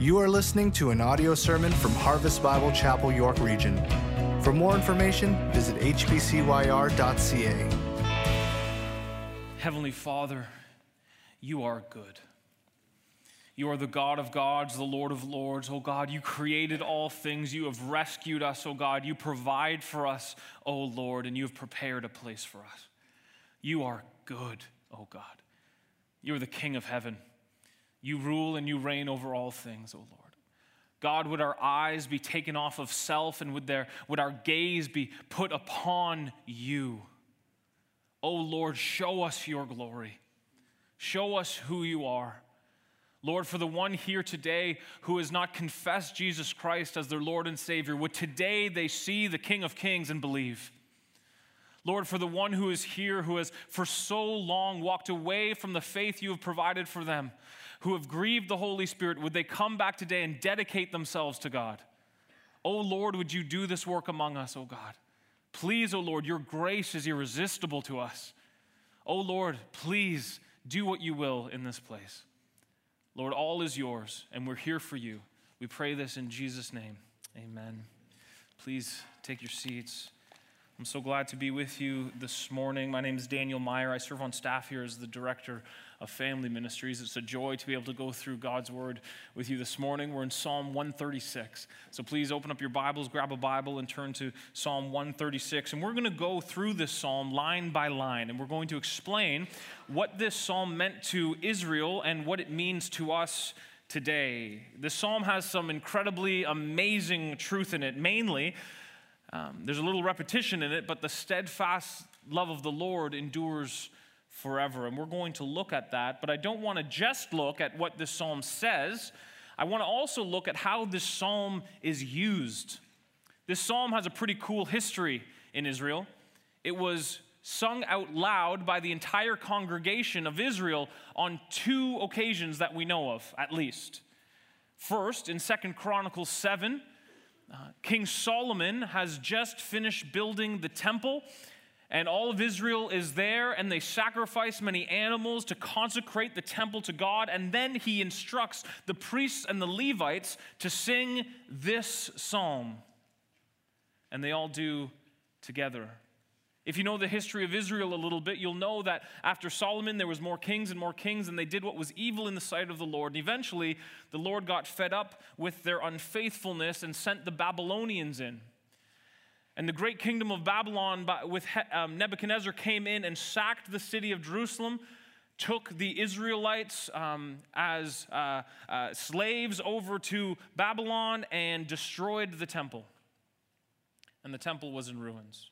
You are listening to an audio sermon from Harvest Bible Chapel, York Region. For more information, visit hbcyr.ca. Heavenly Father, you are good. You are the God of gods, the Lord of lords. Oh God, you created all things. You have rescued us, oh God. You provide for us, oh Lord, and you have prepared a place for us. You are good, oh God. You are the King of heaven. You rule and you reign over all things, O Lord. God, would our eyes be taken off of self and would, there, would our gaze be put upon you? O Lord, show us your glory. Show us who you are. Lord, for the one here today who has not confessed Jesus Christ as their Lord and Savior, would today they see the King of Kings and believe? Lord, for the one who is here who has for so long walked away from the faith you have provided for them, who have grieved the Holy Spirit, would they come back today and dedicate themselves to God? Oh Lord, would you do this work among us, oh God? Please, oh Lord, your grace is irresistible to us. Oh Lord, please do what you will in this place. Lord, all is yours, and we're here for you. We pray this in Jesus' name. Amen. Please take your seats. I'm so glad to be with you this morning. My name is Daniel Meyer. I serve on staff here as the director of family ministries. It's a joy to be able to go through God's word with you this morning. We're in Psalm 136. So please open up your Bibles, grab a Bible, and turn to Psalm 136. And we're going to go through this psalm line by line, and we're going to explain what this psalm meant to Israel and what it means to us today. This psalm has some incredibly amazing truth in it, mainly um, there's a little repetition in it, but the steadfast love of the Lord endures forever. And we're going to look at that, but I don't want to just look at what this psalm says. I want to also look at how this psalm is used. This psalm has a pretty cool history in Israel. It was sung out loud by the entire congregation of Israel on two occasions that we know of, at least. First, in Second Chronicles 7, uh, King Solomon has just finished building the temple, and all of Israel is there, and they sacrifice many animals to consecrate the temple to God. And then he instructs the priests and the Levites to sing this psalm. And they all do together. If you know the history of Israel a little bit, you'll know that after Solomon, there was more kings and more kings, and they did what was evil in the sight of the Lord. And eventually, the Lord got fed up with their unfaithfulness and sent the Babylonians in. And the great kingdom of Babylon with um, Nebuchadnezzar came in and sacked the city of Jerusalem, took the Israelites um, as uh, uh, slaves over to Babylon, and destroyed the temple. And the temple was in ruins.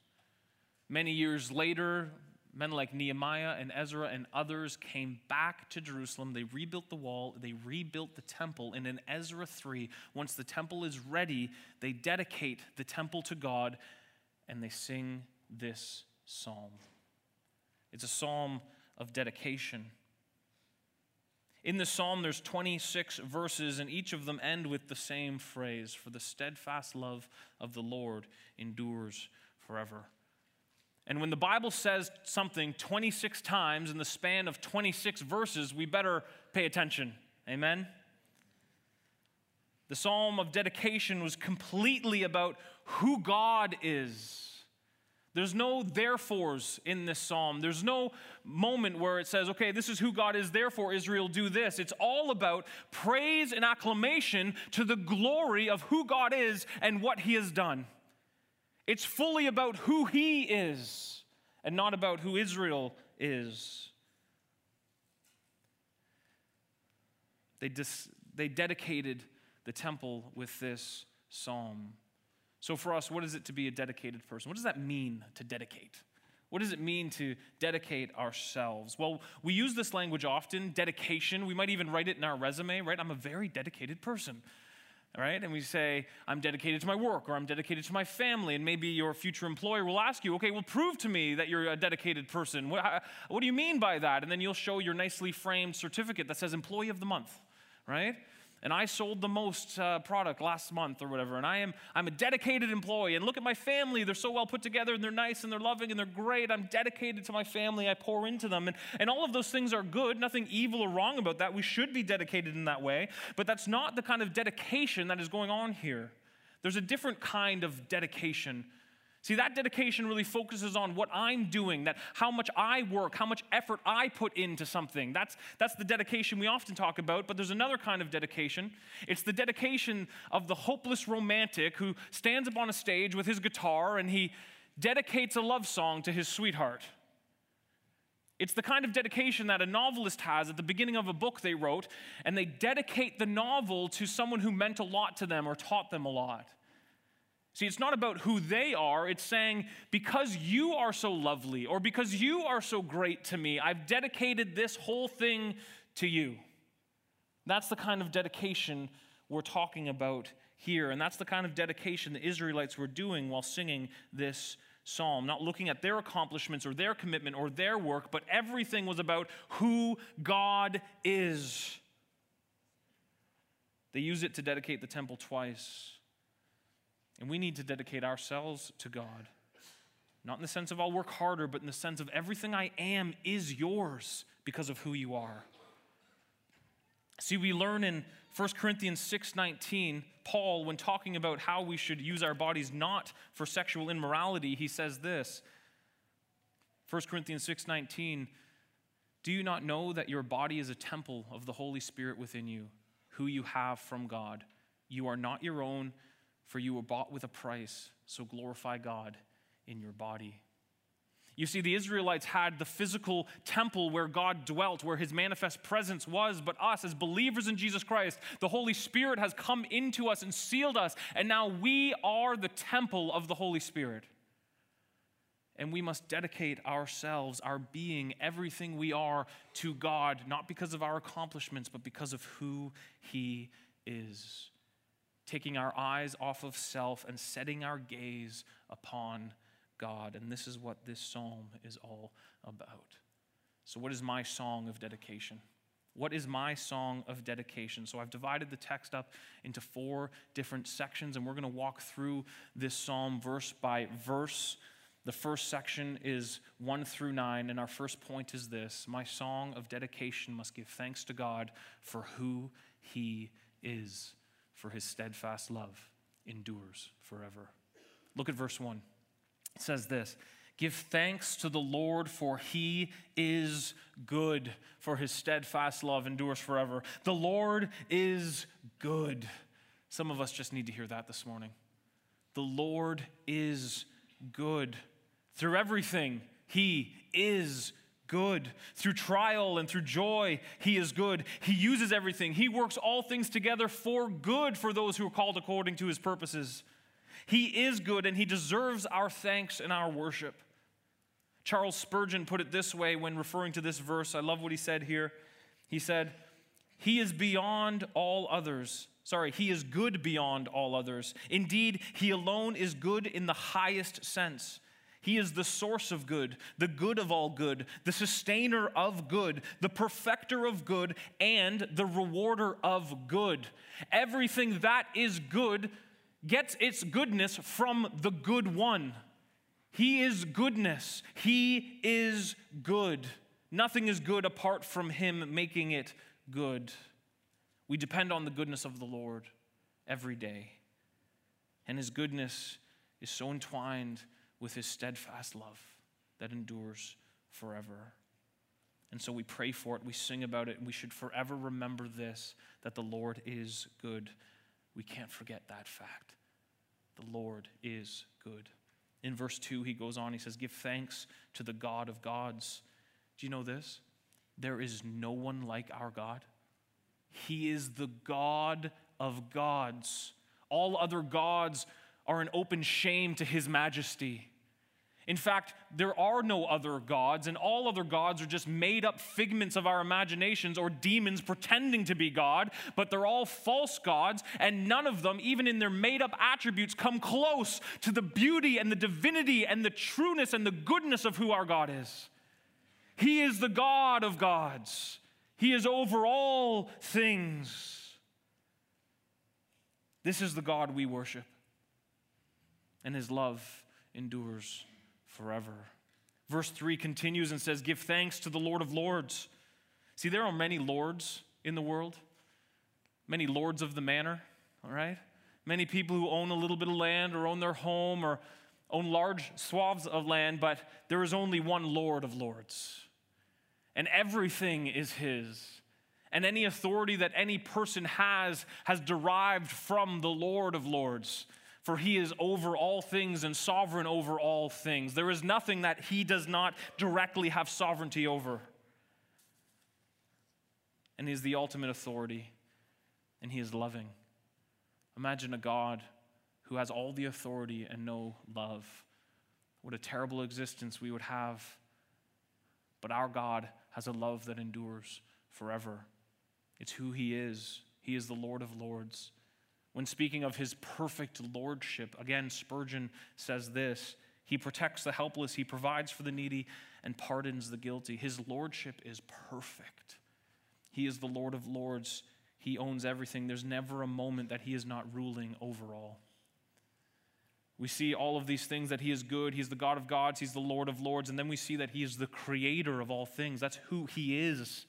Many years later, men like Nehemiah and Ezra and others came back to Jerusalem. They rebuilt the wall, they rebuilt the temple. And in Ezra 3, once the temple is ready, they dedicate the temple to God and they sing this psalm. It's a psalm of dedication. In the psalm, there's 26 verses, and each of them end with the same phrase For the steadfast love of the Lord endures forever. And when the Bible says something 26 times in the span of 26 verses, we better pay attention. Amen? The psalm of dedication was completely about who God is. There's no therefores in this psalm. There's no moment where it says, okay, this is who God is, therefore Israel do this. It's all about praise and acclamation to the glory of who God is and what he has done. It's fully about who he is and not about who Israel is. They, dis- they dedicated the temple with this psalm. So, for us, what is it to be a dedicated person? What does that mean to dedicate? What does it mean to dedicate ourselves? Well, we use this language often dedication. We might even write it in our resume, right? I'm a very dedicated person right? And we say, I'm dedicated to my work or I'm dedicated to my family. And maybe your future employer will ask you, okay, well, prove to me that you're a dedicated person. What, how, what do you mean by that? And then you'll show your nicely framed certificate that says Employee of the Month, right? And I sold the most uh, product last month or whatever, and I am I'm a dedicated employee. And look at my family; they're so well put together, and they're nice, and they're loving, and they're great. I'm dedicated to my family. I pour into them, and and all of those things are good. Nothing evil or wrong about that. We should be dedicated in that way, but that's not the kind of dedication that is going on here. There's a different kind of dedication See, that dedication really focuses on what I'm doing, that how much I work, how much effort I put into something. That's, that's the dedication we often talk about, but there's another kind of dedication. It's the dedication of the hopeless romantic who stands up on a stage with his guitar and he dedicates a love song to his sweetheart. It's the kind of dedication that a novelist has at the beginning of a book they wrote, and they dedicate the novel to someone who meant a lot to them or taught them a lot. See, it's not about who they are. It's saying, because you are so lovely or because you are so great to me, I've dedicated this whole thing to you. That's the kind of dedication we're talking about here. And that's the kind of dedication the Israelites were doing while singing this psalm. Not looking at their accomplishments or their commitment or their work, but everything was about who God is. They use it to dedicate the temple twice. And we need to dedicate ourselves to God. Not in the sense of I'll work harder, but in the sense of everything I am is yours because of who you are. See, we learn in 1 Corinthians 6:19, Paul, when talking about how we should use our bodies not for sexual immorality, he says this. 1 Corinthians 6:19, do you not know that your body is a temple of the Holy Spirit within you, who you have from God? You are not your own for you were bought with a price, so glorify God in your body. You see, the Israelites had the physical temple where God dwelt, where his manifest presence was, but us, as believers in Jesus Christ, the Holy Spirit has come into us and sealed us, and now we are the temple of the Holy Spirit. And we must dedicate ourselves, our being, everything we are to God, not because of our accomplishments, but because of who he is taking our eyes off of self and setting our gaze upon God. And this is what this psalm is all about. So, what is my song of dedication? What is my song of dedication? So, I've divided the text up into four different sections, and we're going to walk through this psalm verse by verse. The first section is 1 through 9, and our first point is this My song of dedication must give thanks to God for who He is for his steadfast love endures forever. Look at verse 1. It says this Give thanks to the Lord, for he is good, for his steadfast love endures forever. The Lord is good. Some of us just need to hear that this morning. The Lord is good. Through everything, he is good. Through trial and through joy, He is good. He uses everything. He works all things together for good for those who are called according to His purposes. He is good and He deserves our thanks and our worship. Charles Spurgeon put it this way when referring to this verse. I love what he said here. He said, He is beyond all others. Sorry, he is good beyond all others. Indeed, he alone is good in the highest sense. He is the source of good, the good of all good, the sustainer of good, the perfecter of good, and the rewarder of good. Everything that is good gets its goodness from the good one. He is goodness. He is good. Nothing is good apart from Him making it good. We depend on the goodness of the Lord every day. And His goodness is so entwined with his steadfast love that endures forever. And so we pray for it, we sing about it, and we should forever remember this that the Lord is good. We can't forget that fact. The Lord is good. In verse 2, he goes on, he says, Give thanks to the God of gods. Do you know this? There is no one like our God. He is the God of gods. All other gods are an open shame to his majesty. In fact, there are no other gods, and all other gods are just made up figments of our imaginations or demons pretending to be God, but they're all false gods, and none of them, even in their made up attributes, come close to the beauty and the divinity and the trueness and the goodness of who our God is. He is the God of gods, He is over all things. This is the God we worship. And his love endures forever. Verse 3 continues and says, Give thanks to the Lord of Lords. See, there are many lords in the world, many lords of the manor, all right? Many people who own a little bit of land or own their home or own large swaths of land, but there is only one Lord of Lords. And everything is His. And any authority that any person has has derived from the Lord of Lords for he is over all things and sovereign over all things. There is nothing that he does not directly have sovereignty over. And he is the ultimate authority, and he is loving. Imagine a God who has all the authority and no love. What a terrible existence we would have. But our God has a love that endures forever. It's who he is. He is the Lord of Lords. When speaking of his perfect lordship, again, Spurgeon says this He protects the helpless, he provides for the needy, and pardons the guilty. His lordship is perfect. He is the Lord of lords, he owns everything. There's never a moment that he is not ruling over all. We see all of these things that he is good, he's the God of gods, he's the Lord of lords, and then we see that he is the creator of all things. That's who he is.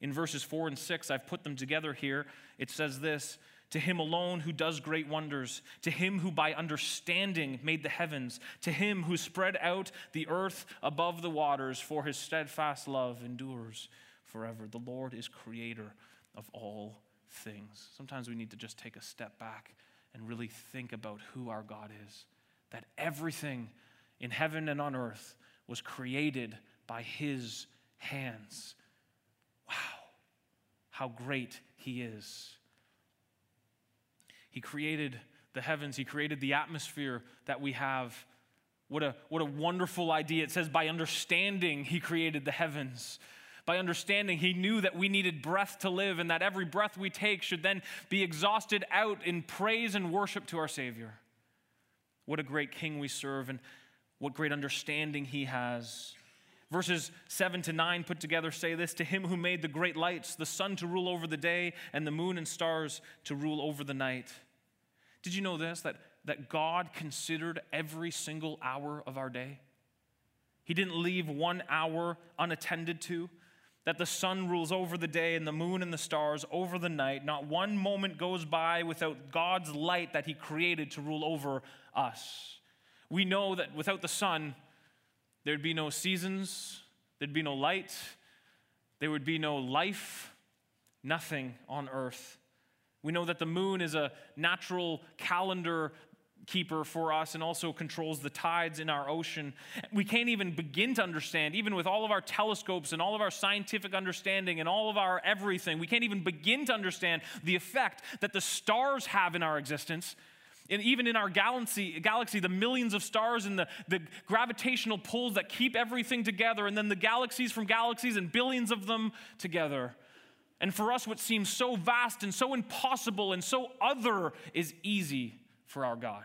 In verses 4 and 6, I've put them together here. It says this to him alone who does great wonders, to him who by understanding made the heavens, to him who spread out the earth above the waters, for his steadfast love endures forever. The Lord is creator of all things. Sometimes we need to just take a step back and really think about who our God is. That everything in heaven and on earth was created by his hands. Wow, how great he is. He created the heavens, He created the atmosphere that we have. What a, what a wonderful idea. It says, by understanding, He created the heavens. By understanding, He knew that we needed breath to live and that every breath we take should then be exhausted out in praise and worship to our Savior. What a great King we serve and what great understanding He has. Verses 7 to 9 put together say this To him who made the great lights, the sun to rule over the day, and the moon and stars to rule over the night did you know this? That, that God considered every single hour of our day? He didn't leave one hour unattended to. That the sun rules over the day and the moon and the stars over the night. Not one moment goes by without God's light that He created to rule over us. We know that without the sun, there'd be no seasons, there'd be no light, there would be no life, nothing on earth. We know that the moon is a natural calendar keeper for us and also controls the tides in our ocean. We can't even begin to understand, even with all of our telescopes and all of our scientific understanding and all of our everything, we can't even begin to understand the effect that the stars have in our existence. And even in our galaxy, galaxy, the millions of stars and the, the gravitational pulls that keep everything together, and then the galaxies from galaxies and billions of them together. And for us, what seems so vast and so impossible and so other is easy for our God.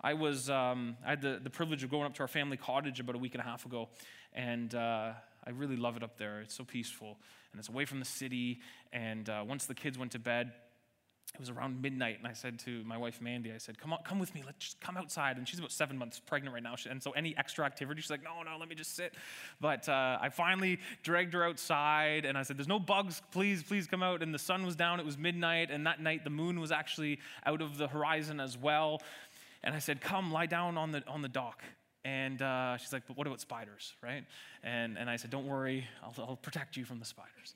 I was, um, I had the, the privilege of going up to our family cottage about a week and a half ago, and uh, I really love it up there. It's so peaceful, and it's away from the city. And uh, once the kids went to bed, it was around midnight, and I said to my wife Mandy, I said, "Come on, come with me. Let's just come outside." And she's about seven months pregnant right now, and so any extra activity, she's like, "No, no, let me just sit." But uh, I finally dragged her outside, and I said, "There's no bugs. Please, please come out." And the sun was down. It was midnight, and that night the moon was actually out of the horizon as well. And I said, "Come, lie down on the on the dock." And uh, she's like, "But what about spiders, right?" And and I said, "Don't worry, I'll, I'll protect you from the spiders."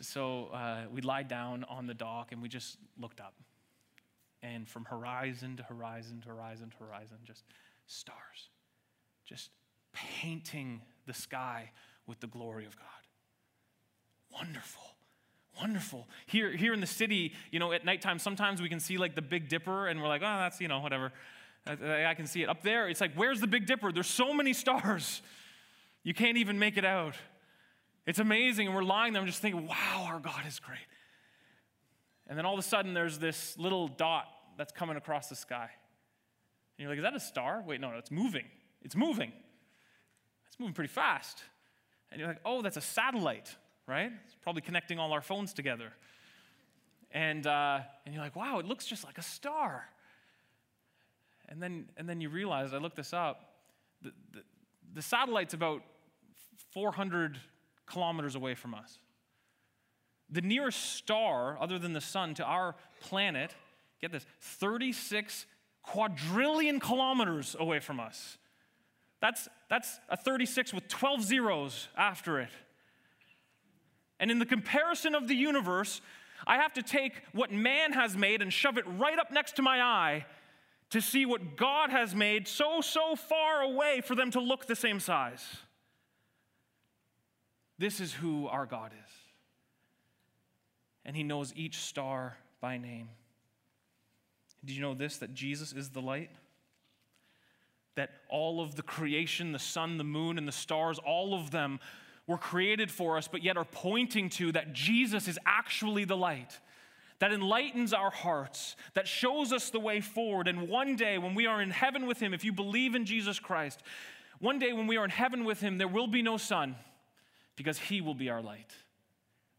So uh, we lied down on the dock and we just looked up. And from horizon to horizon to horizon to horizon, just stars, just painting the sky with the glory of God. Wonderful. Wonderful. Here, here in the city, you know, at nighttime, sometimes we can see like the Big Dipper and we're like, oh, that's, you know, whatever. I, I can see it. Up there, it's like, where's the Big Dipper? There's so many stars. You can't even make it out. It's amazing. And we're lying there and just thinking, wow, our God is great. And then all of a sudden, there's this little dot that's coming across the sky. And you're like, is that a star? Wait, no, no, it's moving. It's moving. It's moving pretty fast. And you're like, oh, that's a satellite, right? It's probably connecting all our phones together. And, uh, and you're like, wow, it looks just like a star. And then, and then you realize, I looked this up, the, the, the satellite's about 400 kilometers away from us. The nearest star, other than the sun, to our planet, get this, 36 quadrillion kilometers away from us. That's, that's a 36 with 12 zeros after it. And in the comparison of the universe, I have to take what man has made and shove it right up next to my eye to see what God has made so, so far away for them to look the same size. This is who our God is. And He knows each star by name. Did you know this? That Jesus is the light? That all of the creation, the sun, the moon, and the stars, all of them were created for us, but yet are pointing to that Jesus is actually the light that enlightens our hearts, that shows us the way forward. And one day, when we are in heaven with Him, if you believe in Jesus Christ, one day when we are in heaven with Him, there will be no sun because He will be our light.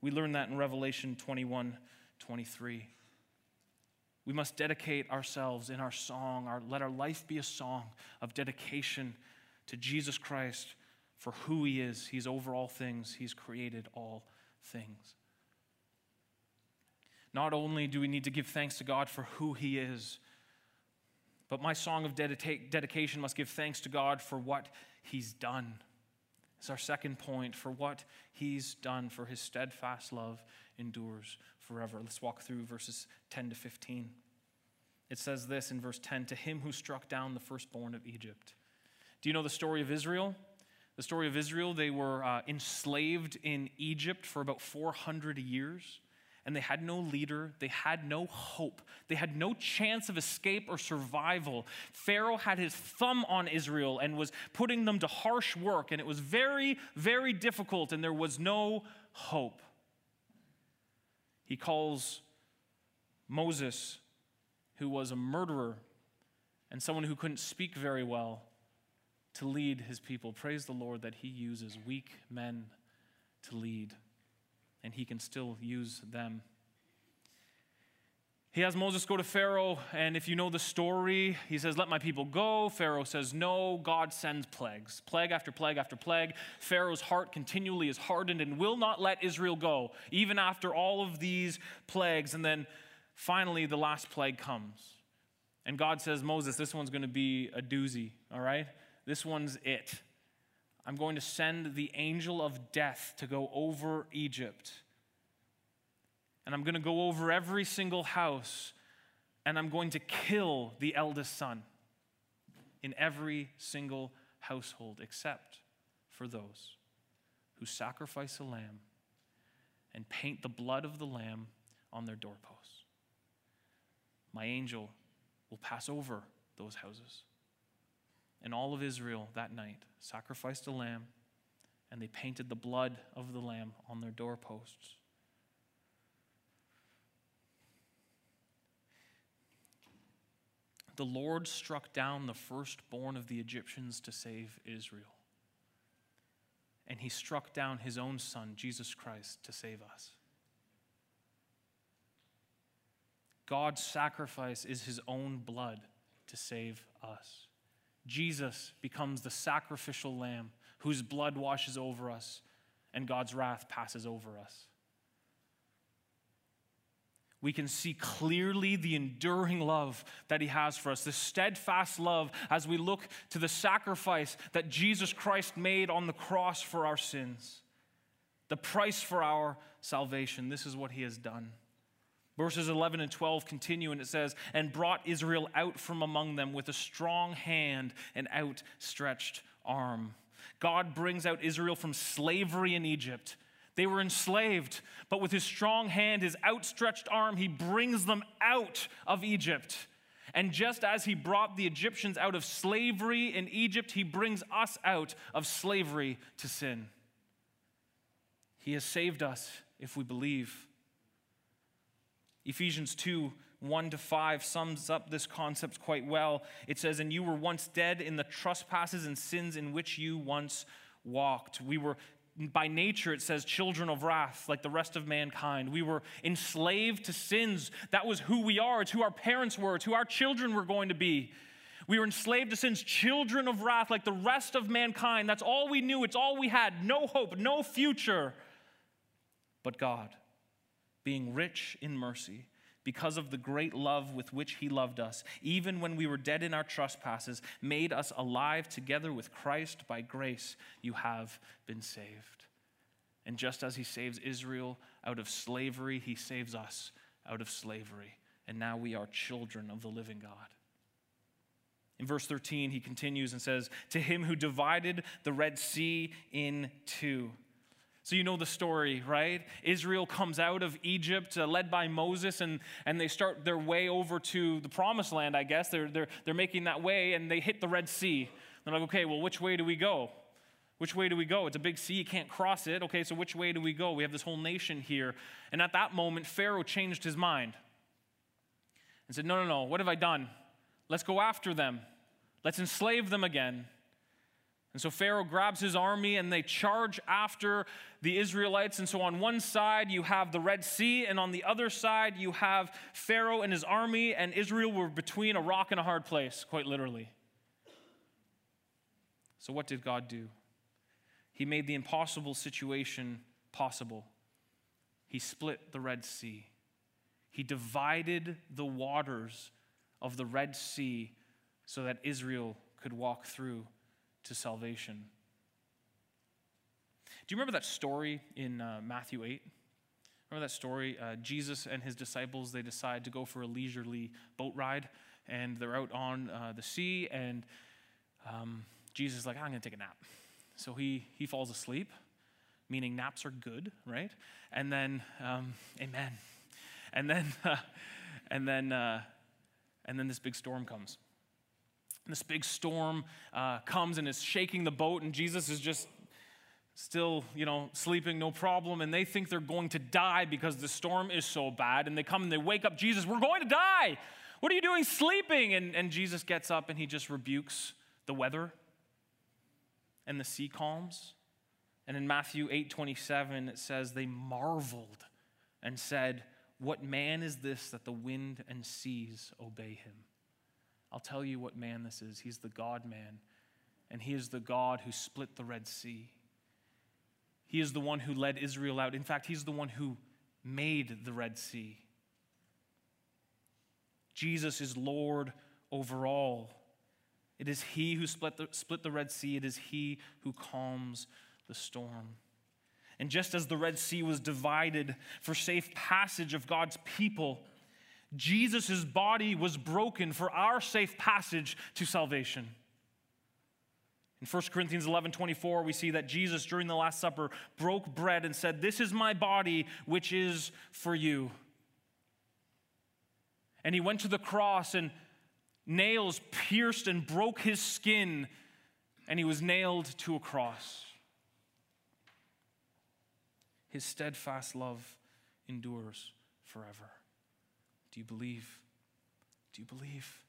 We learn that in Revelation 21 23. We must dedicate ourselves in our song, our, let our life be a song of dedication to Jesus Christ for who He is. He's over all things, He's created all things. Not only do we need to give thanks to God for who He is, but my song of dedication must give thanks to God for what He's done. Our second point for what He's done, for His steadfast love endures forever. Let's walk through verses 10 to 15. It says this in verse 10 To him who struck down the firstborn of Egypt. Do you know the story of Israel? The story of Israel, they were uh, enslaved in Egypt for about 400 years and they had no leader. They had no hope. They had no chance of escape or survival. Pharaoh had his thumb on Israel and was putting them to harsh work, and it was very, very difficult, and there was no hope. He calls Moses, who was a murderer and someone who couldn't speak very well, to lead his people. Praise the Lord that he uses weak men to lead and he can still use them. He has Moses go to Pharaoh, and if you know the story, he says, Let my people go. Pharaoh says, No. God sends plagues, plague after plague after plague. Pharaoh's heart continually is hardened and will not let Israel go, even after all of these plagues. And then finally, the last plague comes. And God says, Moses, this one's going to be a doozy, all right? This one's it. I'm going to send the angel of death to go over Egypt. And I'm going to go over every single house, and I'm going to kill the eldest son in every single household, except for those who sacrifice a lamb and paint the blood of the lamb on their doorposts. My angel will pass over those houses and all of Israel that night sacrificed a lamb, and they painted the blood of the lamb on their doorposts. The Lord struck down the firstborn of the Egyptians to save Israel. And he struck down his own son, Jesus Christ, to save us. God's sacrifice is his own blood to save us. Jesus becomes the sacrificial lamb whose blood washes over us and God's wrath passes over us. We can see clearly the enduring love that He has for us, the steadfast love as we look to the sacrifice that Jesus Christ made on the cross for our sins, the price for our salvation. This is what He has done. Verses 11 and 12 continue, and it says, And brought Israel out from among them with a strong hand and outstretched arm. God brings out Israel from slavery in Egypt. They were enslaved, but with his strong hand, his outstretched arm, he brings them out of Egypt. And just as he brought the Egyptians out of slavery in Egypt, he brings us out of slavery to sin. He has saved us if we believe. Ephesians 2 1 to 5 sums up this concept quite well. It says, And you were once dead in the trespasses and sins in which you once walked. We were by nature, it says, children of wrath, like the rest of mankind. We were enslaved to sins. That was who we are. It's who our parents were. It's who our children were going to be. We were enslaved to sins, children of wrath, like the rest of mankind. That's all we knew. It's all we had. No hope, no future. But God, being rich in mercy, because of the great love with which he loved us, even when we were dead in our trespasses, made us alive together with Christ by grace, you have been saved. And just as he saves Israel out of slavery, he saves us out of slavery. And now we are children of the living God. In verse 13, he continues and says, To him who divided the Red Sea in two so you know the story, right? Israel comes out of Egypt, uh, led by Moses, and, and they start their way over to the promised land, I guess. They're, they're, they're making that way, and they hit the Red Sea. They're like, okay, well, which way do we go? Which way do we go? It's a big sea, you can't cross it. Okay, so which way do we go? We have this whole nation here. And at that moment, Pharaoh changed his mind and said, no, no, no, what have I done? Let's go after them. Let's enslave them again. And so Pharaoh grabs his army and they charge after the Israelites. And so on one side you have the Red Sea, and on the other side you have Pharaoh and his army, and Israel were between a rock and a hard place, quite literally. So what did God do? He made the impossible situation possible. He split the Red Sea. He divided the waters of the Red Sea so that Israel could walk through to salvation. Do you remember that story in uh, Matthew 8? Remember that story? Uh, Jesus and his disciples, they decide to go for a leisurely boat ride, and they're out on uh, the sea, and um, Jesus is like, I'm going to take a nap. So he, he falls asleep, meaning naps are good, right? And then, um, amen. And then, and then, uh, and then this big storm comes this big storm uh, comes and is shaking the boat, and Jesus is just still, you know, sleeping, no problem. And they think they're going to die because the storm is so bad. And they come and they wake up Jesus, we're going to die. What are you doing sleeping? And, and Jesus gets up and he just rebukes the weather, and the sea calms. And in Matthew 8 27, it says, They marveled and said, What man is this that the wind and seas obey him? I'll tell you what man this is. He's the God man, and he is the God who split the Red Sea. He is the one who led Israel out. In fact, he's the one who made the Red Sea. Jesus is Lord over all. It is He who split the, split the Red Sea, it is He who calms the storm. And just as the Red Sea was divided for safe passage of God's people, Jesus' body was broken for our safe passage to salvation. In 1 Corinthians 11 24, we see that Jesus, during the Last Supper, broke bread and said, This is my body, which is for you. And he went to the cross, and nails pierced and broke his skin, and he was nailed to a cross. His steadfast love endures forever. Do you believe? Do you believe?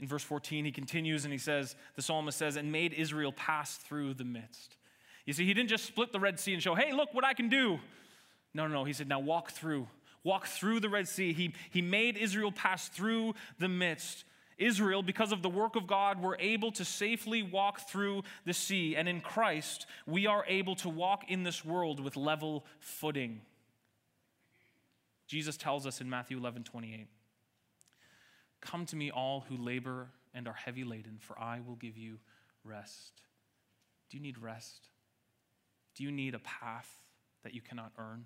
In verse 14, he continues and he says, the psalmist says, and made Israel pass through the midst. You see, he didn't just split the Red Sea and show, hey, look what I can do. No, no, no. He said, now walk through. Walk through the Red Sea. He, he made Israel pass through the midst. Israel, because of the work of God, were able to safely walk through the sea. And in Christ, we are able to walk in this world with level footing. Jesus tells us in Matthew 11 28, Come to me, all who labor and are heavy laden, for I will give you rest. Do you need rest? Do you need a path that you cannot earn?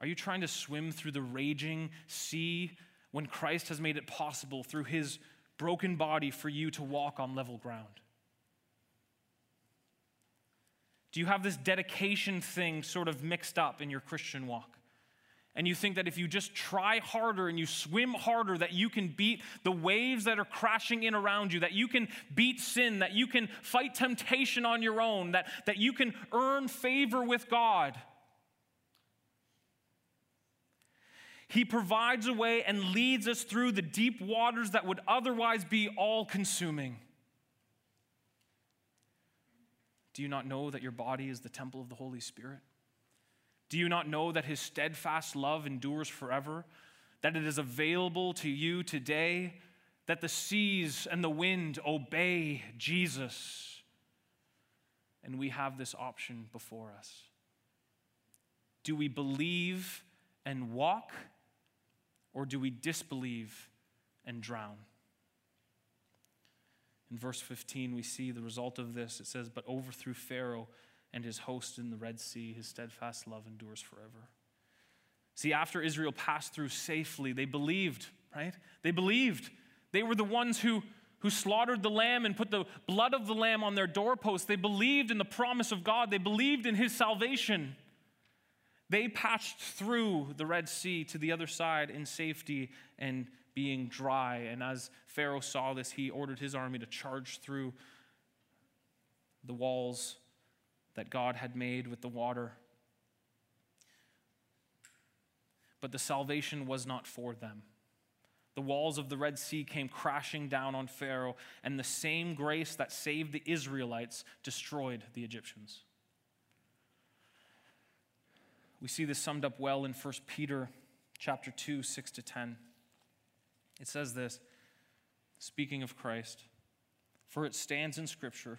Are you trying to swim through the raging sea when Christ has made it possible through his broken body for you to walk on level ground? Do you have this dedication thing sort of mixed up in your Christian walk? And you think that if you just try harder and you swim harder, that you can beat the waves that are crashing in around you, that you can beat sin, that you can fight temptation on your own, that, that you can earn favor with God. He provides a way and leads us through the deep waters that would otherwise be all consuming. Do you not know that your body is the temple of the Holy Spirit? Do you not know that his steadfast love endures forever? That it is available to you today? That the seas and the wind obey Jesus? And we have this option before us. Do we believe and walk, or do we disbelieve and drown? In verse 15, we see the result of this. It says, But overthrew Pharaoh and his host in the Red Sea. His steadfast love endures forever. See, after Israel passed through safely, they believed, right? They believed. They were the ones who, who slaughtered the lamb and put the blood of the lamb on their doorposts. They believed in the promise of God, they believed in his salvation. They passed through the Red Sea to the other side in safety and being dry. And as Pharaoh saw this, he ordered his army to charge through the walls that God had made with the water. But the salvation was not for them. The walls of the Red Sea came crashing down on Pharaoh, and the same grace that saved the Israelites destroyed the Egyptians. We see this summed up well in 1 Peter chapter 2, 6 to 10. It says this, speaking of Christ, for it stands in Scripture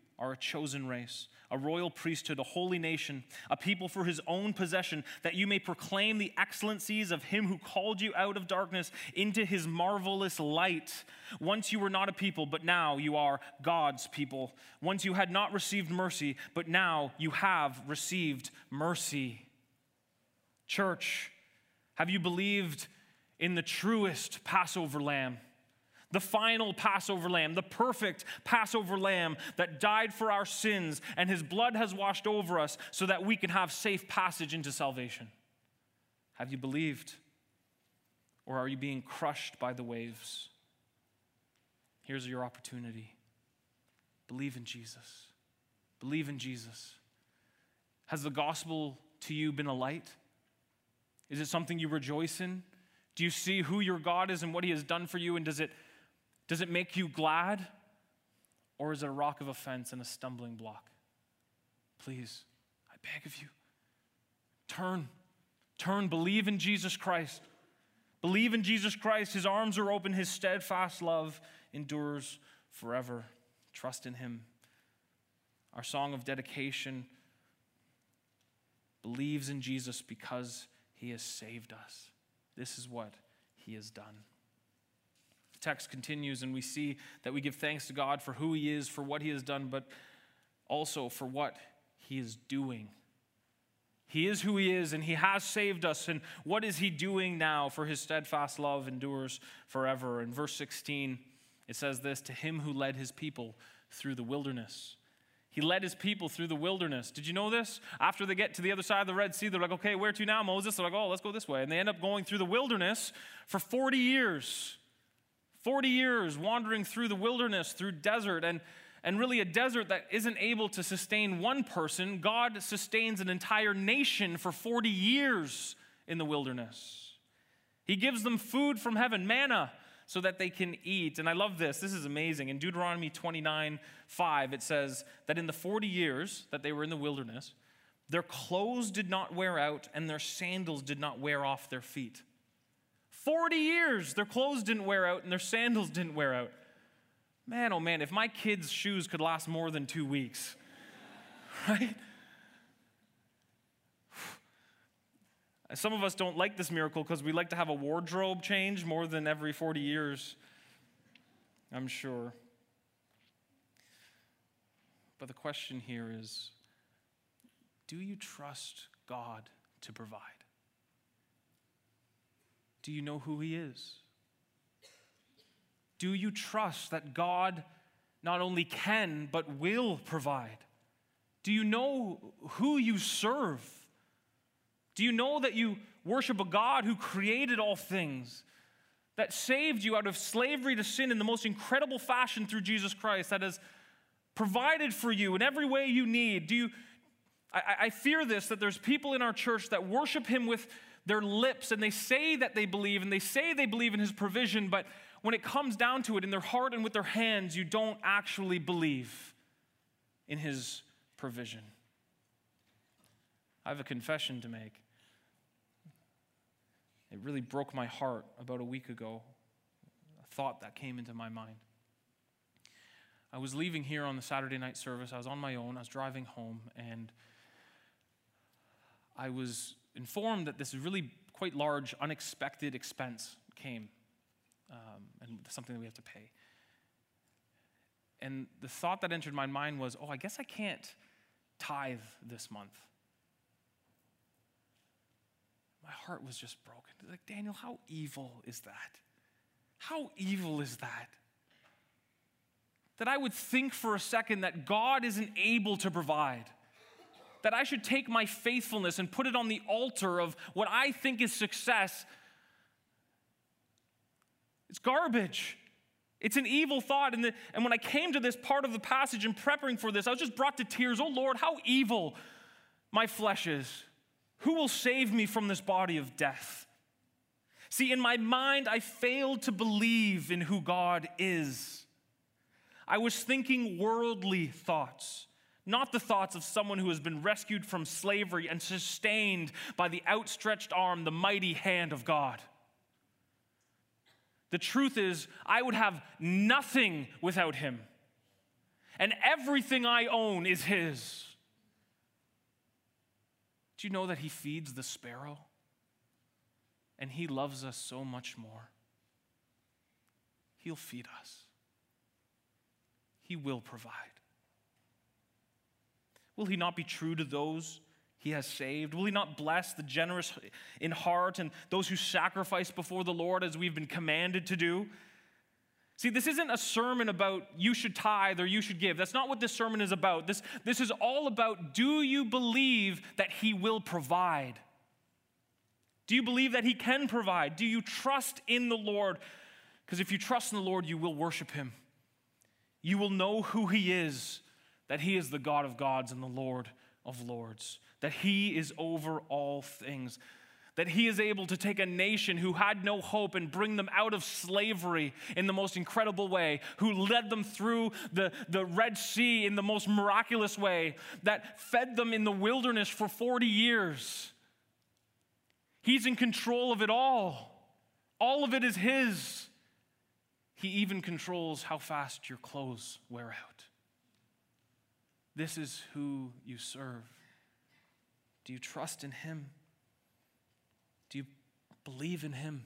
are a chosen race, a royal priesthood, a holy nation, a people for his own possession, that you may proclaim the excellencies of him who called you out of darkness into his marvelous light. Once you were not a people, but now you are God's people. Once you had not received mercy, but now you have received mercy. Church, have you believed in the truest Passover lamb? The final Passover lamb, the perfect Passover lamb that died for our sins, and his blood has washed over us so that we can have safe passage into salvation. Have you believed? Or are you being crushed by the waves? Here's your opportunity believe in Jesus. Believe in Jesus. Has the gospel to you been a light? Is it something you rejoice in? Do you see who your God is and what he has done for you? And does it does it make you glad? Or is it a rock of offense and a stumbling block? Please, I beg of you, turn. Turn, believe in Jesus Christ. Believe in Jesus Christ. His arms are open, his steadfast love endures forever. Trust in him. Our song of dedication believes in Jesus because he has saved us. This is what he has done text continues, and we see that we give thanks to God for who He is, for what He has done, but also for what He is doing. He is who He is, and He has saved us. And what is He doing now? For His steadfast love endures forever. In verse 16, it says this To Him who led His people through the wilderness. He led his people through the wilderness. Did you know this? After they get to the other side of the Red Sea, they're like, okay, where to now, Moses? They're like, oh, let's go this way. And they end up going through the wilderness for 40 years. 40 years wandering through the wilderness, through desert, and, and really a desert that isn't able to sustain one person. God sustains an entire nation for 40 years in the wilderness. He gives them food from heaven, manna, so that they can eat. And I love this. This is amazing. In Deuteronomy 29 5, it says that in the 40 years that they were in the wilderness, their clothes did not wear out and their sandals did not wear off their feet. 40 years, their clothes didn't wear out and their sandals didn't wear out. Man, oh man, if my kids' shoes could last more than two weeks, right? Some of us don't like this miracle because we like to have a wardrobe change more than every 40 years, I'm sure. But the question here is do you trust God to provide? Do you know who He is? Do you trust that God not only can, but will provide? Do you know who you serve? Do you know that you worship a God who created all things, that saved you out of slavery to sin in the most incredible fashion through Jesus Christ, that has provided for you in every way you need? Do you, I, I fear this that there's people in our church that worship Him with their lips and they say that they believe and they say they believe in His provision, but when it comes down to it, in their heart and with their hands, you don't actually believe in His provision. I have a confession to make. It really broke my heart about a week ago, a thought that came into my mind. I was leaving here on the Saturday night service. I was on my own. I was driving home, and I was informed that this really quite large, unexpected expense came, um, and something that we have to pay. And the thought that entered my mind was, oh, I guess I can't tithe this month my heart was just broken. Like, Daniel, how evil is that? How evil is that? That I would think for a second that God isn't able to provide. That I should take my faithfulness and put it on the altar of what I think is success. It's garbage. It's an evil thought. And, the, and when I came to this part of the passage and preparing for this, I was just brought to tears. Oh Lord, how evil my flesh is. Who will save me from this body of death? See, in my mind, I failed to believe in who God is. I was thinking worldly thoughts, not the thoughts of someone who has been rescued from slavery and sustained by the outstretched arm, the mighty hand of God. The truth is, I would have nothing without Him, and everything I own is His. Do you know that He feeds the sparrow? And He loves us so much more. He'll feed us, He will provide. Will He not be true to those He has saved? Will He not bless the generous in heart and those who sacrifice before the Lord as we've been commanded to do? See, this isn't a sermon about you should tithe or you should give. That's not what this sermon is about. This, this is all about do you believe that He will provide? Do you believe that He can provide? Do you trust in the Lord? Because if you trust in the Lord, you will worship Him. You will know who He is, that He is the God of gods and the Lord of lords, that He is over all things that he is able to take a nation who had no hope and bring them out of slavery in the most incredible way, who led them through the, the Red Sea in the most miraculous way, that fed them in the wilderness for 40 years. He's in control of it all, all of it is his. He even controls how fast your clothes wear out. This is who you serve. Do you trust in him? Do you believe in Him?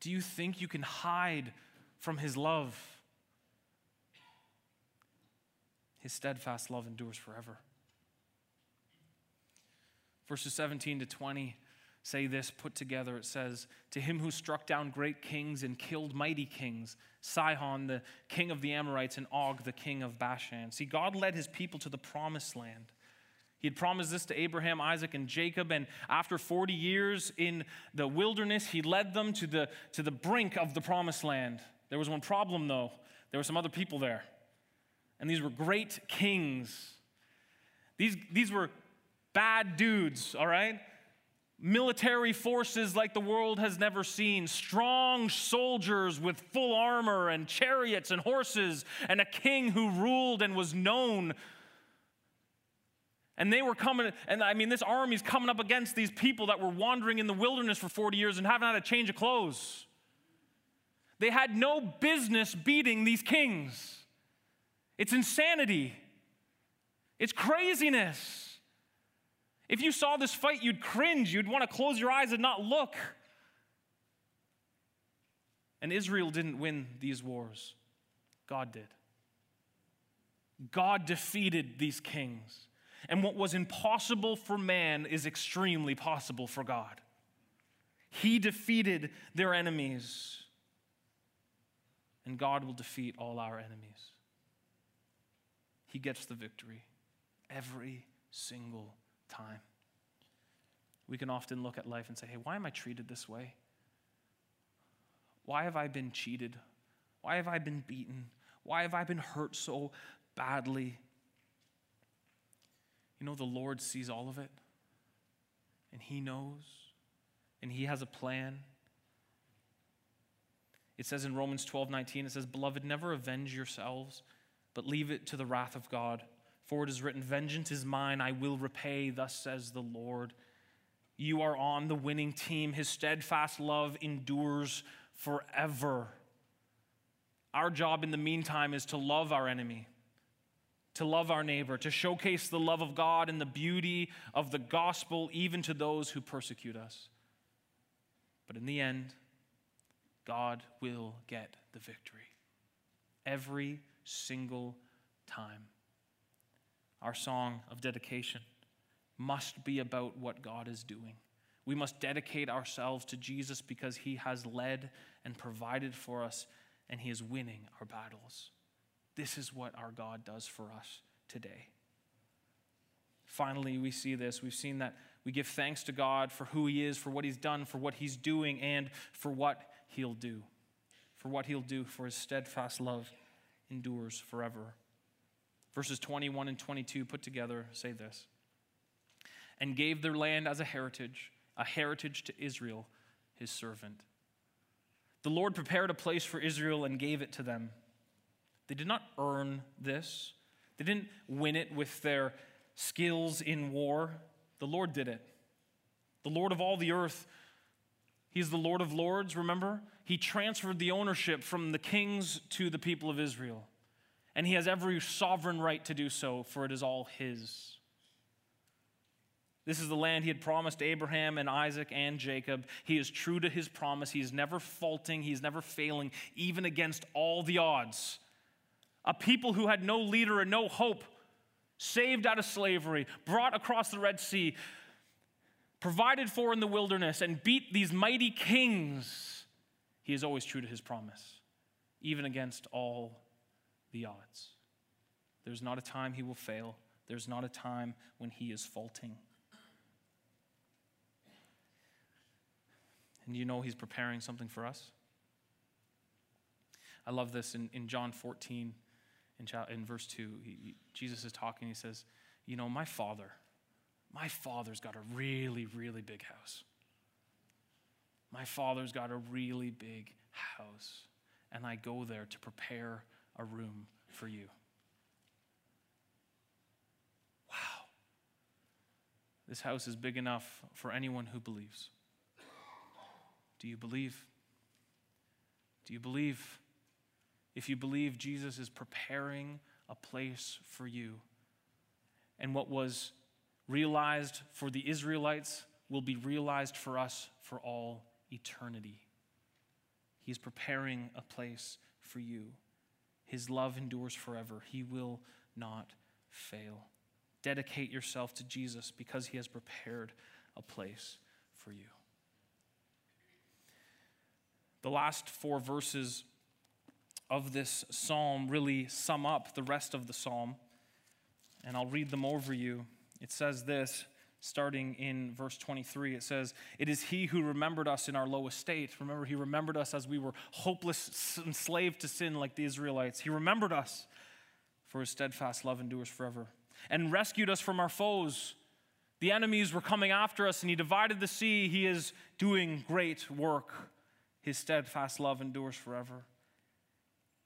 Do you think you can hide from His love? His steadfast love endures forever. Verses 17 to 20 say this put together. It says, To him who struck down great kings and killed mighty kings, Sihon, the king of the Amorites, and Og, the king of Bashan. See, God led his people to the promised land. He had promised this to Abraham, Isaac, and Jacob, and after 40 years in the wilderness, he led them to the, to the brink of the promised land. There was one problem, though. There were some other people there, and these were great kings. These, these were bad dudes, all right? Military forces like the world has never seen, strong soldiers with full armor and chariots and horses, and a king who ruled and was known and they were coming, and I mean, this army's coming up against these people that were wandering in the wilderness for 40 years and haven't had a change of clothes. They had no business beating these kings. It's insanity, it's craziness. If you saw this fight, you'd cringe. You'd want to close your eyes and not look. And Israel didn't win these wars, God did. God defeated these kings. And what was impossible for man is extremely possible for God. He defeated their enemies, and God will defeat all our enemies. He gets the victory every single time. we can often look at life and say, hey, why am I treated this way? Why have I been cheated? Why have I been beaten? Why have I been hurt so badly? You know, the Lord sees all of it, and He knows, and He has a plan. It says in Romans 12 19, it says, Beloved, never avenge yourselves, but leave it to the wrath of God. For it is written, Vengeance is mine, I will repay, thus says the Lord. You are on the winning team. His steadfast love endures forever. Our job in the meantime is to love our enemy, to love our neighbor, to showcase the love of God and the beauty of the gospel even to those who persecute us. But in the end, God will get the victory every single time. Our song of dedication must be about what God is doing. We must dedicate ourselves to Jesus because he has led and provided for us and he is winning our battles. This is what our God does for us today. Finally, we see this. We've seen that we give thanks to God for who he is, for what he's done, for what he's doing, and for what he'll do. For what he'll do, for his steadfast love endures forever. Verses 21 and 22 put together say this and gave their land as a heritage, a heritage to Israel, his servant. The Lord prepared a place for Israel and gave it to them. They did not earn this, they didn't win it with their skills in war. The Lord did it. The Lord of all the earth, He's the Lord of lords, remember? He transferred the ownership from the kings to the people of Israel. And He has every sovereign right to do so, for it is all His. This is the land he had promised Abraham and Isaac and Jacob. He is true to his promise. He is never faulting, he is never failing, even against all the odds. A people who had no leader and no hope, saved out of slavery, brought across the Red Sea, provided for in the wilderness, and beat these mighty kings. He is always true to his promise, even against all the odds. There's not a time he will fail, there's not a time when he is faulting. And you know He's preparing something for us? I love this in, in John 14, in, in verse 2. He, he, Jesus is talking. He says, You know, my Father, my Father's got a really, really big house. My Father's got a really big house. And I go there to prepare a room for you. Wow. This house is big enough for anyone who believes. Do you believe? Do you believe? If you believe, Jesus is preparing a place for you. And what was realized for the Israelites will be realized for us for all eternity. He's preparing a place for you. His love endures forever. He will not fail. Dedicate yourself to Jesus because he has prepared a place for you. The last four verses of this psalm really sum up the rest of the psalm, and I'll read them over you. It says this, starting in verse 23. It says, It is He who remembered us in our low estate. Remember, He remembered us as we were hopeless, enslaved to sin like the Israelites. He remembered us, for His steadfast love endures forever, and rescued us from our foes. The enemies were coming after us, and He divided the sea. He is doing great work. His steadfast love endures forever.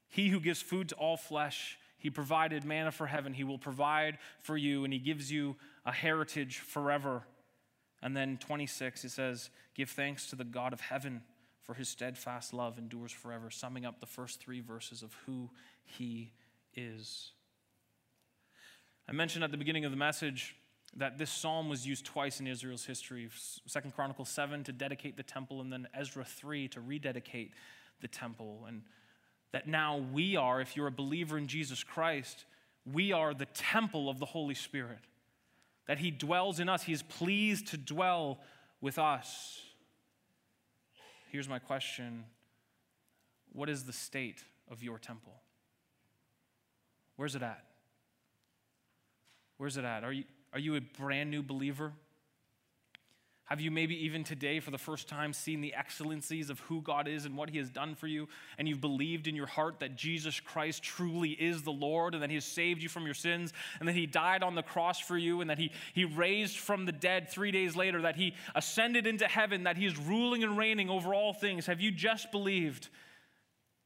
He who gives food to all flesh, he provided manna for heaven. He will provide for you, and he gives you a heritage forever. And then 26, it says, Give thanks to the God of heaven, for his steadfast love endures forever, summing up the first three verses of who he is. I mentioned at the beginning of the message that this psalm was used twice in Israel's history. Second Chronicles 7 to dedicate the temple, and then Ezra 3 to rededicate the temple. And that now we are, if you're a believer in Jesus Christ, we are the temple of the Holy Spirit. That He dwells in us, He is pleased to dwell with us. Here's my question What is the state of your temple? Where's it at? Where's it at? Are you, are you a brand new believer? Have you maybe even today, for the first time, seen the excellencies of who God is and what He has done for you? And you've believed in your heart that Jesus Christ truly is the Lord and that He has saved you from your sins and that He died on the cross for you and that He, he raised from the dead three days later, that He ascended into heaven, that He is ruling and reigning over all things? Have you just believed?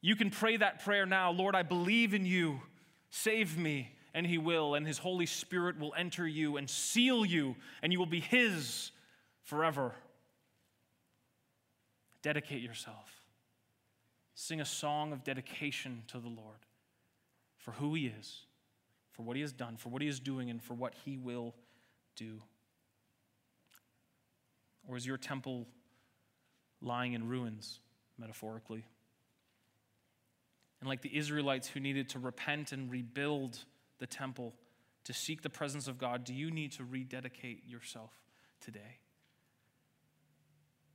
You can pray that prayer now Lord, I believe in you. Save me. And He will. And His Holy Spirit will enter you and seal you, and you will be His forever. Dedicate yourself. Sing a song of dedication to the Lord for who He is, for what He has done, for what He is doing, and for what He will do. Or is your temple lying in ruins, metaphorically? And like the Israelites who needed to repent and rebuild the temple to seek the presence of God, do you need to rededicate yourself today?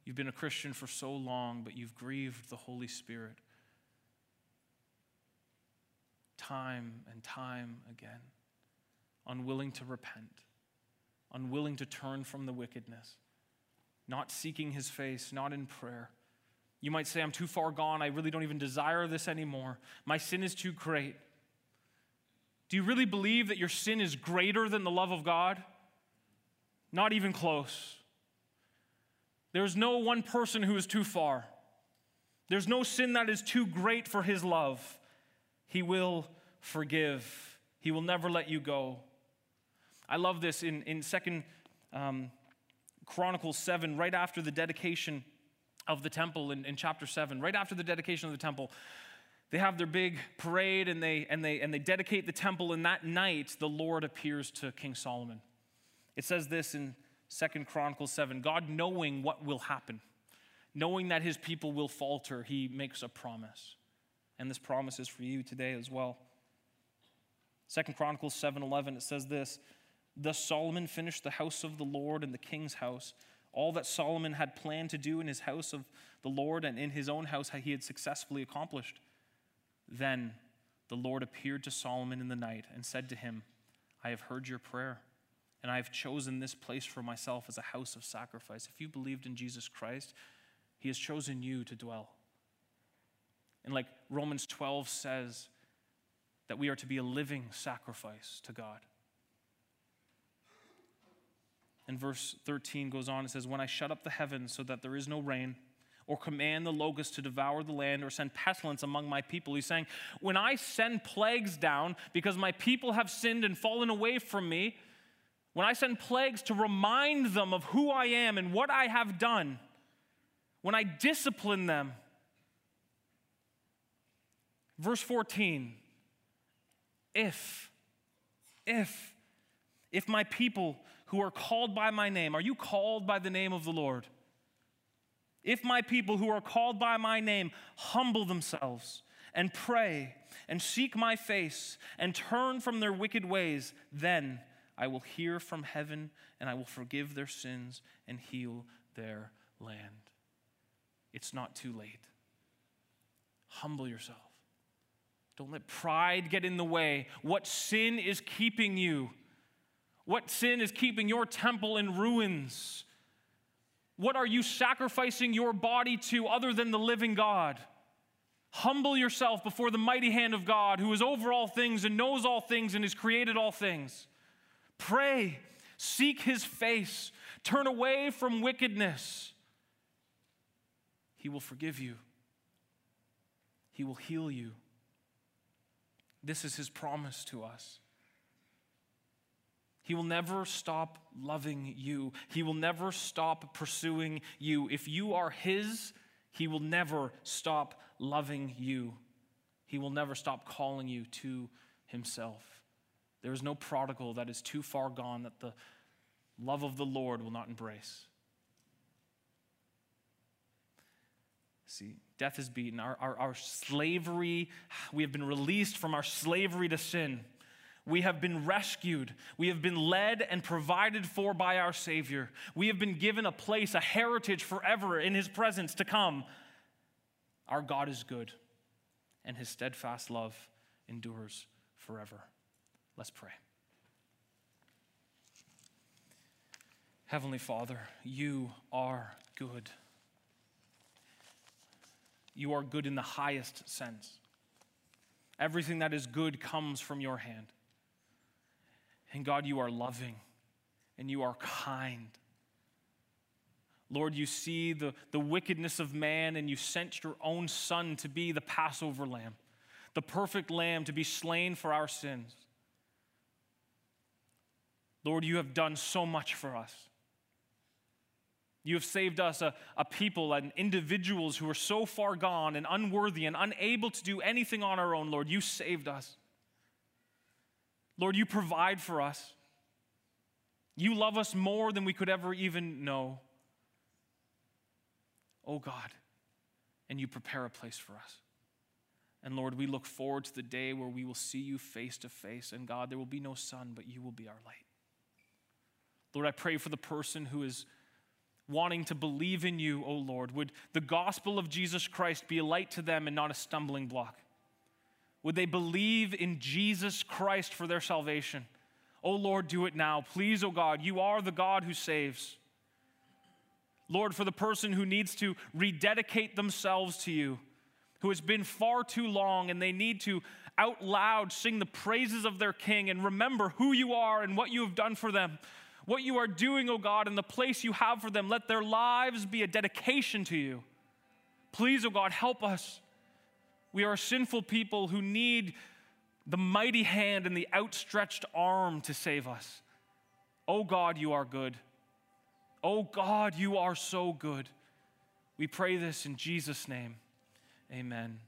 You've been a Christian for so long, but you've grieved the Holy Spirit time and time again, unwilling to repent, unwilling to turn from the wickedness, not seeking his face, not in prayer. You might say, I'm too far gone. I really don't even desire this anymore. My sin is too great. Do you really believe that your sin is greater than the love of God? Not even close. There's no one person who is too far. There's no sin that is too great for his love. He will forgive, he will never let you go. I love this in, in 2nd um, Chronicles 7, right after the dedication of the temple in, in chapter 7, right after the dedication of the temple. They have their big parade and they, and, they, and they dedicate the temple, and that night the Lord appears to King Solomon. It says this in Second Chronicles 7, God knowing what will happen, knowing that his people will falter, he makes a promise. And this promise is for you today as well. Second Chronicles 7:11 it says this, thus Solomon finished the house of the Lord and the king's house. All that Solomon had planned to do in his house of the Lord and in his own house he had successfully accomplished. Then the Lord appeared to Solomon in the night and said to him, I have heard your prayer and I have chosen this place for myself as a house of sacrifice. If you believed in Jesus Christ, He has chosen you to dwell. And like Romans 12 says, that we are to be a living sacrifice to God. And verse 13 goes on, it says, When I shut up the heavens so that there is no rain, or command the locusts to devour the land, or send pestilence among my people. He's saying, When I send plagues down because my people have sinned and fallen away from me, when I send plagues to remind them of who I am and what I have done, when I discipline them. Verse 14 if, if, if my people who are called by my name, are you called by the name of the Lord? If my people who are called by my name humble themselves and pray and seek my face and turn from their wicked ways, then I will hear from heaven and I will forgive their sins and heal their land. It's not too late. Humble yourself. Don't let pride get in the way. What sin is keeping you? What sin is keeping your temple in ruins? What are you sacrificing your body to other than the living God? Humble yourself before the mighty hand of God, who is over all things and knows all things and has created all things. Pray, seek his face, turn away from wickedness. He will forgive you, he will heal you. This is his promise to us. He will never stop loving you. He will never stop pursuing you. If you are His, He will never stop loving you. He will never stop calling you to Himself. There is no prodigal that is too far gone that the love of the Lord will not embrace. See, death is beaten. Our, our, our slavery, we have been released from our slavery to sin. We have been rescued. We have been led and provided for by our Savior. We have been given a place, a heritage forever in His presence to come. Our God is good, and His steadfast love endures forever. Let's pray. Heavenly Father, you are good. You are good in the highest sense. Everything that is good comes from your hand. And God, you are loving and you are kind. Lord, you see the, the wickedness of man, and you sent your own Son to be the Passover lamb, the perfect lamb to be slain for our sins. Lord, you have done so much for us. You have saved us, a, a people and individuals who are so far gone and unworthy and unable to do anything on our own, Lord. You saved us. Lord, you provide for us. You love us more than we could ever even know. Oh God, and you prepare a place for us. And Lord, we look forward to the day where we will see you face to face. And God, there will be no sun, but you will be our light. Lord, I pray for the person who is wanting to believe in you, O Lord. Would the gospel of Jesus Christ be a light to them and not a stumbling block? Would they believe in Jesus Christ for their salvation? Oh Lord, do it now. Please, oh God, you are the God who saves. Lord, for the person who needs to rededicate themselves to you, who has been far too long and they need to out loud sing the praises of their King and remember who you are and what you have done for them, what you are doing, O God, and the place you have for them. Let their lives be a dedication to you. Please, O God, help us. We are sinful people who need the mighty hand and the outstretched arm to save us. Oh God, you are good. O God, you are so good. We pray this in Jesus' name. Amen.